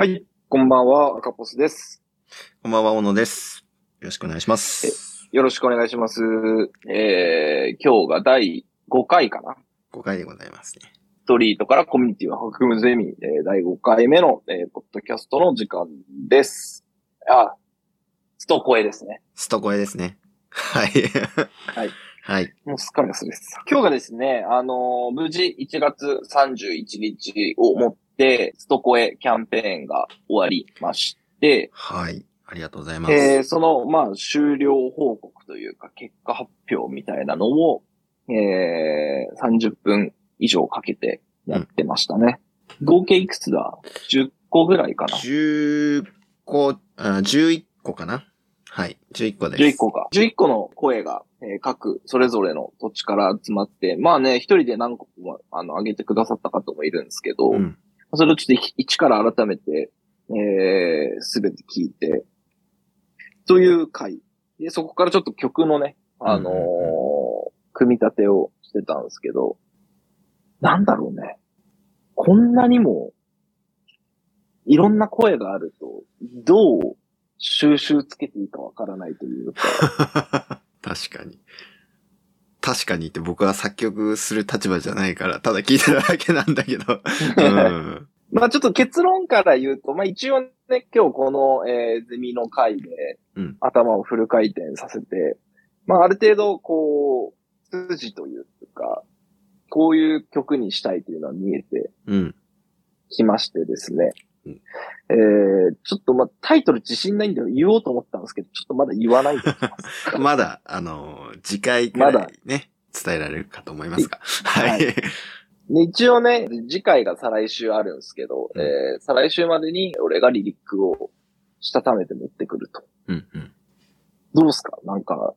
はい、こんばんは、赤ポスです。こんばんは、小野です。よろしくお願いします。よろしくお願いします。えー、今日が第5回かな。5回でございますね。ストリートからコミュニティを育むゼミ、えー第5回目の、えーポッドキャストの時間です。あ、ストコエですね。ストコエですね。はい。はい。はい。もうすっかり忘れてた。今日がですね、あのー無事1月31日をもって、ストコエキャンペーンが終わりまして、はい。ありがとうございます。えーその、まあ、終了報告というか、結果発表みたいなのを、えー、30分以上かけてやってましたね。合計いくつだ ?10 個ぐらいかな10個、あ11個かな？はい。11個です。11個か。11個の声が、えー各、それぞれの土地から集まって、まあね、一人で何個も、あの、上げてくださった方もいるんですけど、うん。それをちょっと一から改めて、えー、すべて聞いて、という回。で、そこからちょっと曲のね、あのー組み立てをしてたんですけど、なんだろうね。こんなにも、いろんな声があると、どう収集つけていいかわからないというか、確かに。確かにって僕は作曲する立場じゃないから、ただ聞いてるだけなんだけど。うん。まあちょっと結論から言うと、まあ一応ね、今日この、えーゼミの回でうん、頭をフル回転させて、まあある程度、こう、筋というか、こういう曲にしたいというのは見えてうん。きましてですね。うんえー、ちょっとまあタイトル自信ないんで言おうと思ったんですけど、ちょっとまだ言わないで。ます。まだ、あの、次回くらまだ。いね、伝えられるかと思いますが。ははい。一応ね、次回が再来週あるんですけど、うん。えー、再来週までに俺がリリックをしたためて持ってくると。うんうん。どうですか？なんか、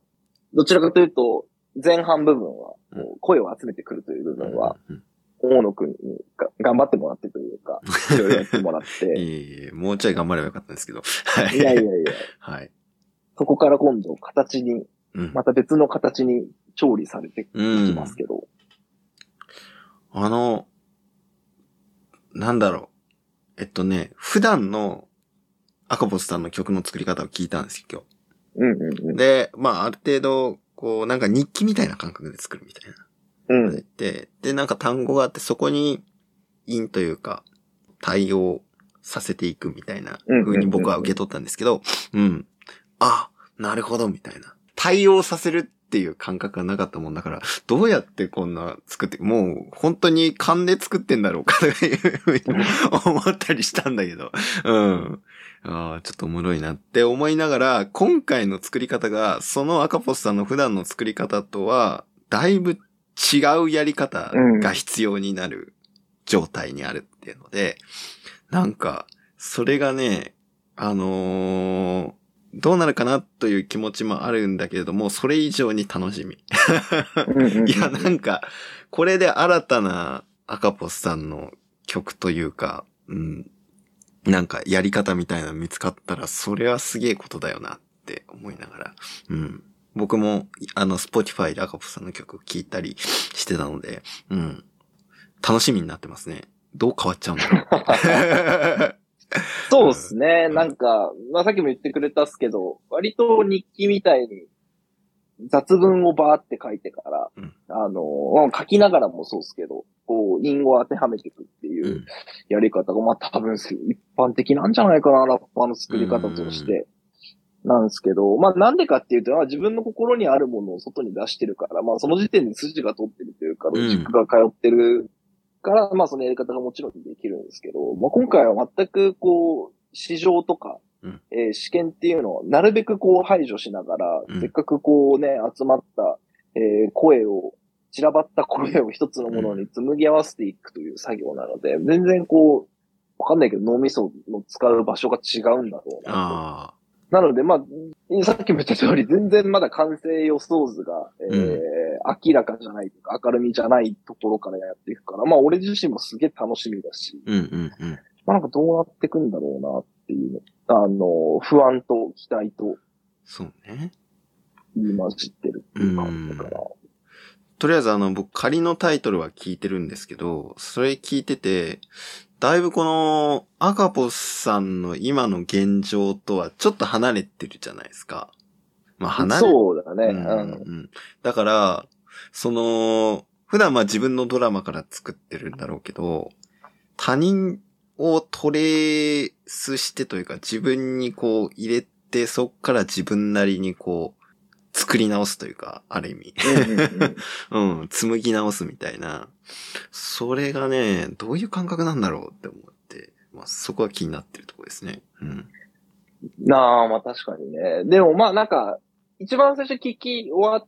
どちらかというと、前半部分は、声を集めてくるという部分は、うんうん大野くんにが頑張ってもらってというか、いろいろやってもらっいて、えいえ、もうちょい頑張ればよかったんですけど。はい。いやいやいや、はい。そこから今度形に、うん。また別の形に調理されていきうんますけど、あの、なんだろう。えっとね、普段の赤星さんの曲の作り方を聞いたんですよ、うんうんうん。今日。で、まあ、ある程度、こう、なんか日記みたいな感覚で作るみたいな。うん。で、で、なんか単語があって、そこに、因というか、対応させていくみたいな風に僕は受け取ったんですけど、うん。あ、なるほど、みたいな。対応させるっていう感覚がなかったもんだから、どうやってこんな作って、もう本当に勘で作ってんだろうかというふうに思ったりしたんだけど、うん。ああ、ちょっとおもろいなって思いながら、今回の作り方が、その赤ポスさんの普段の作り方とは、だいぶ違うやり方が必要になる状態にあるっていうので、なんか、それがね、あのーどうなるかなという気持ちもあるんだけれども、それ以上に楽しみ。いや、なんか、これで新たな赤ポスさんの曲というか、うん、なんかやり方みたいなの見つかったら、それはすげえことだよなって思いながら、うん。僕も、あの、 Spotify で赤ポスさんの曲聴いたりしてたので、うん。楽しみになってますね。どう変わっちゃうんだろう。そうですね。うんなんか、まあさっきも言ってくれたっすけど、割と日記みたいに雑文をバーって書いてから、うんあの、まあ書きながらもそうですけど、こう、因語を当てはめていくっていううんやり方が、まあ多分一般的なんじゃないかな、ラッパーの作り方として。なんですけど、まあなんでかっていうと、まあ自分の心にあるものを外に出してるから、まあその時点で筋が通ってるというか、ん。ロジックが通ってるから、まあそのやり方がもちろんできるんですけど、まあ今回は全くこう、市場とか、うん。えー試験っていうのをなるべくこう排除しながら、うん。せっかくこうね、集まった、えー声を、散らばった声を一つのものに紡ぎ合わせていくという作業なので、全然こう、わかんないけど脳みその使う場所が違うんだろうなと。あなので、まあ、さっきも言った通り、全然まだ完成予想図が、えーうん明らかじゃないというか、明るみじゃないところからやっていくから、まあ、俺自身もすげえ楽しみだし、あ。うんうんうん。まあ、なんかどうなってくんだろうなっていう、あの、不安と期待とそうね。言い混じってるっていう感じだから。とりあえずあの、僕仮のタイトルは聞いてるんですけど、それ聞いてて、だいぶこの、赤ポスさんの今の現状とはちょっと離れてるじゃないですか。まあ離れそうだね。ううんん。うんだから、その、普段まあ自分のドラマから作ってるんだろうけど、他人をトレースしてというか自分にこう入れてそっから自分なりにこう作り直すというか、ある意味。うんうんうん うん、紡ぎ直すみたいな。それがね、どういう感覚なんだろうって思って、まあそこは気になってるところですね。うん。なあ、まあ確かにね。でもまあなんか、一番最初聞き終わっ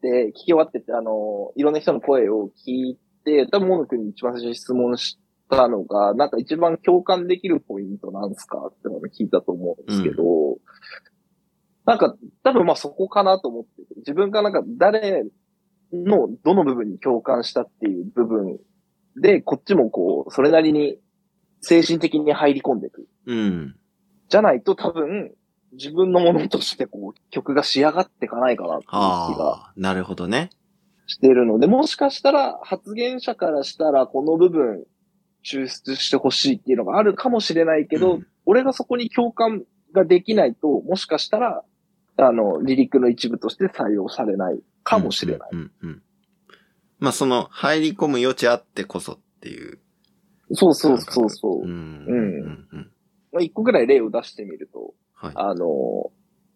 て、聞き終わってて、あの、いろんな人の声を聞いて、多分モノ君に一番最初に質問したのが、なんか一番共感できるポイントなんすかってのを聞いたと思うんですけど、なんか多分まあそこかなと思ってて、自分がなんか誰のどの部分に共感したっていう部分で、こっちもこう、それなりに精神的に入り込んでいく。うん。じゃないと多分、自分のものとしてこう、曲が仕上がっていかないかなっていう気がああ、なるほどね。してるので、もしかしたら発言者からしたらこの部分抽出してほしいっていうのがあるかもしれないけど、うん俺がそこに共感ができないと、もしかしたら、あの、離陸の一部として採用されないかもしれない。うんうんうん。まあその、入り込む余地あってこそっていう。そうそうそうそう。うん。うんうんうん。まあ、一個ぐらい例を出してみると、はい。あの、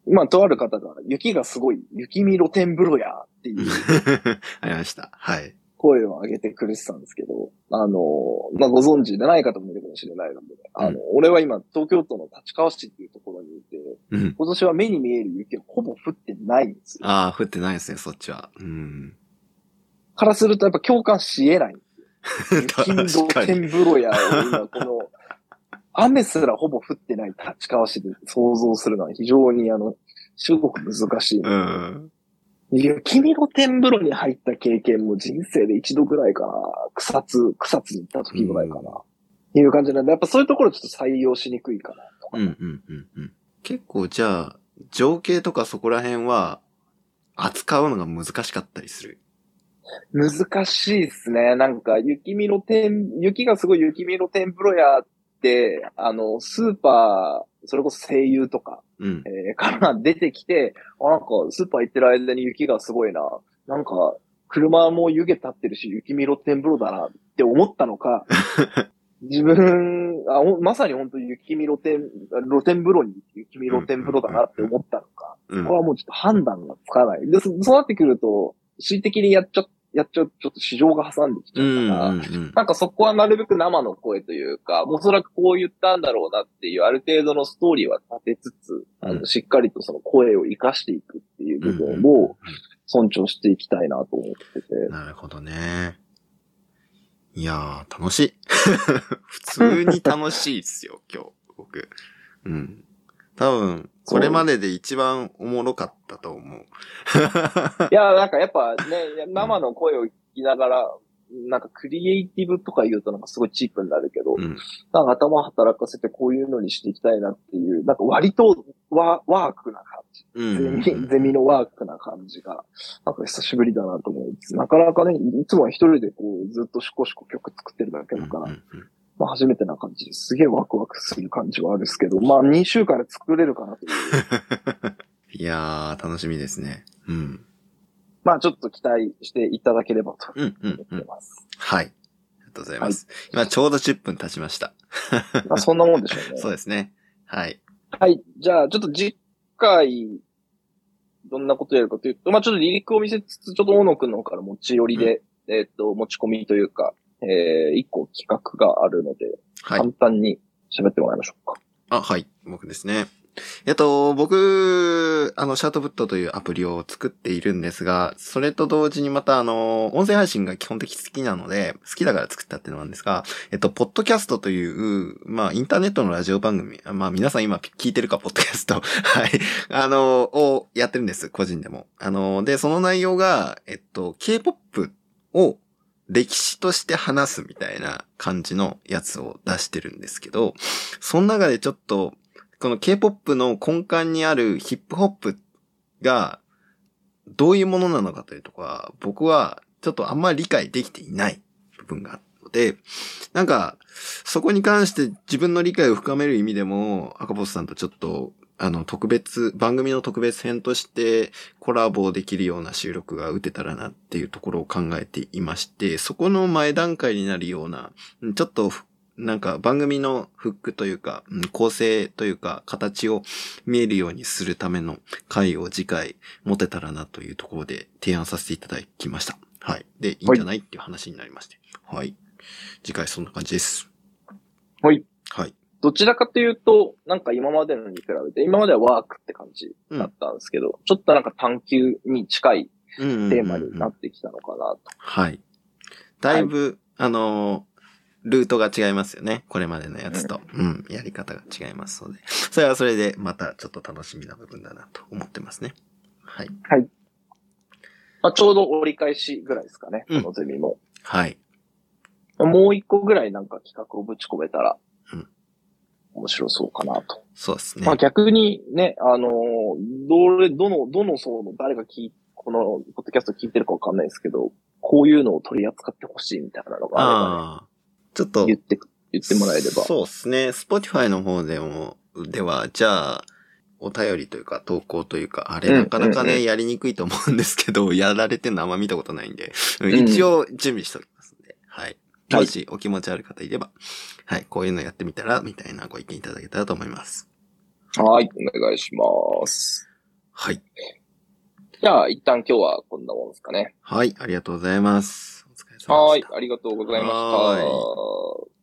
今、とある方が、雪がすごい、雪見露天風呂やっていう ありました。はい。声を上げてくれてたんですけど、あの、まあ、ご存知でない方もいるかもしれないので、あの、俺は今、東京都の立川市っていううん。今年は目に見える雪がほぼ降ってないんですよ。ああ、降ってないですね、そっちは。うん。からするとやっぱ共感し得ないんですよ。雪見露確かに。天風呂やこの、雨すらほぼ降ってない立川市で想像するのは非常にあの、すごく難しい。うん。雪見露天風呂に入った経験も人生で一度ぐらいかな。草津、草津に行った時ぐらいかな。いう感じなんで、やっぱそういうところちょっと採用しにくいかなとか。うんうんうんうん。結構じゃあ、情景とかそこら辺は、扱うのが難しかったりする？難しいですね。なんか、雪見露天、雪がすごい雪見露天風呂屋って、あの、スーパー、それこそ声優とか、うん。えーから出てきて、あ、なんか、スーパー行ってる間に雪がすごいな。なんか、車も湯気立ってるし、雪見露天風呂だなって思ったのか、自分、あまさに本当に雪見露天、露天風呂に雪見露天風呂だなって思ったのか、うんこれはもうちょっと判断がつかない。で、そそうなってくると、恣意的にやっちゃ、やっちゃう、ちょっと市場が挟んできちゃうんうから、うんうん。なんかそこはなるべく生の声というか、おそらくこう言ったんだろうなっていう、ある程度のストーリーは立てつつ、あの、うんしっかりとその声を活かしていくっていう部分を尊重していきたいなと思ってて。なるほどね。いやー、楽しい。普通に楽しいっすよ、今日、僕。うん。多分、これまでで一番おもろかったと思う。いや、なんかやっぱね、生の声を聞きながら、なんかクリエイティブとか言うとなんかすごいチープになるけど、うん。なんか頭働かせてこういうのにしていきたいなっていう、なんか割とワワークな感じ。うん。ゼミ、ゼミのワークな感じが、なんか久しぶりだなと思うんです。なかなかね、いつもは一人でこう、ずっとシコシコ曲作ってるだけだから、うんうんまあ初めてな感じですげえワクワクする感じはあるんですけど、まあ2週間で作れるかなという。いやー、楽しみですね。うん。まあちょっと期待していただければとうん、うん、思っうん。てます。はい。ありがとうございます。今ちょうど10分経ちました。まあそんなもんでしょうね。そうですね。はい。はい。じゃあ、ちょっと次回、どんなことやるかというと、まあちょっと離陸を見せつつ、ちょっと大野くんの方から持ち寄りで、えっと、持ち込みというか、えー、一個企画があるので、はい。簡単に喋ってもらいましょうか。あ、はい。僕ですね。えっと、僕、あの、シャートブットというアプリを作っているんですが、それと同時にまた、あの、音声配信が基本的好きなので、好きだから作ったっていうのなんですが、えっと、ポッドキャストという、まあ、インターネットのラジオ番組、まあ、皆さん今聞いてるか、ポッドキャスト。はい。あの、をやってるんです、個人でも。あの、で、その内容が、えっと、K-POP を歴史として話すみたいな感じのやつを出してるんですけど、その中でちょっと、この K-POP の根幹にあるヒップホップがどういうものなのかというとこは、僕はちょっとあんまり理解できていない部分がで、なんか、そこに関して自分の理解を深める意味でも、赤星さんとちょっと、あの、特別、番組の特別編としてコラボできるような収録が打てたらなっていうところを考えていまして、そこの前段階になるような、ちょっとなんか番組のフックというか、構成というか、形を見えるようにするための回を次回持てたらなというところで提案させていただきました。はい。で、いいんじゃない、っていう話になりまして。はい。次回そんな感じです。はい。はい。どちらかというと、なんか今までのに比べて、今まではワークって感じだったんですけど、うん、ちょっとなんか探求に近いテーマになってきたのかなと。はい。だいぶ、はい、あのルートが違いますよね。これまでのやつと。うん、やり方が違いますので。それはそれでまたちょっと楽しみな部分だなと思ってますね。はい。はい。まあ、ちょうど折り返しぐらいですかね。このゼミも。はい。もう一個ぐらいなんか企画をぶち込めたら、うん。面白そうかなと。そうですね。まあ逆にね、あのどれ、どの、どの層の誰が聞い、この、ポッドキャスト聞いてるかわかんないですけど、こういうのを取り扱ってほしいみたいなのがあればね。ちょっと。言って、言ってもらえれば。そうですね。Spotify の方でも、では、じゃあ、お便りというか投稿というか、あれなかなかね、やりにくいと思うんですけど、やられてるのあんま見たことないんで、一応準備しておきますんで、はい。もしお気持ちある方いれば、はい、こういうのやってみたら、みたいなご意見いただけたらと思います。はい、お願いします。はい。じゃあ、一旦今日はこんなもんですかね。はい、ありがとうございます。はい、ありがとうございました。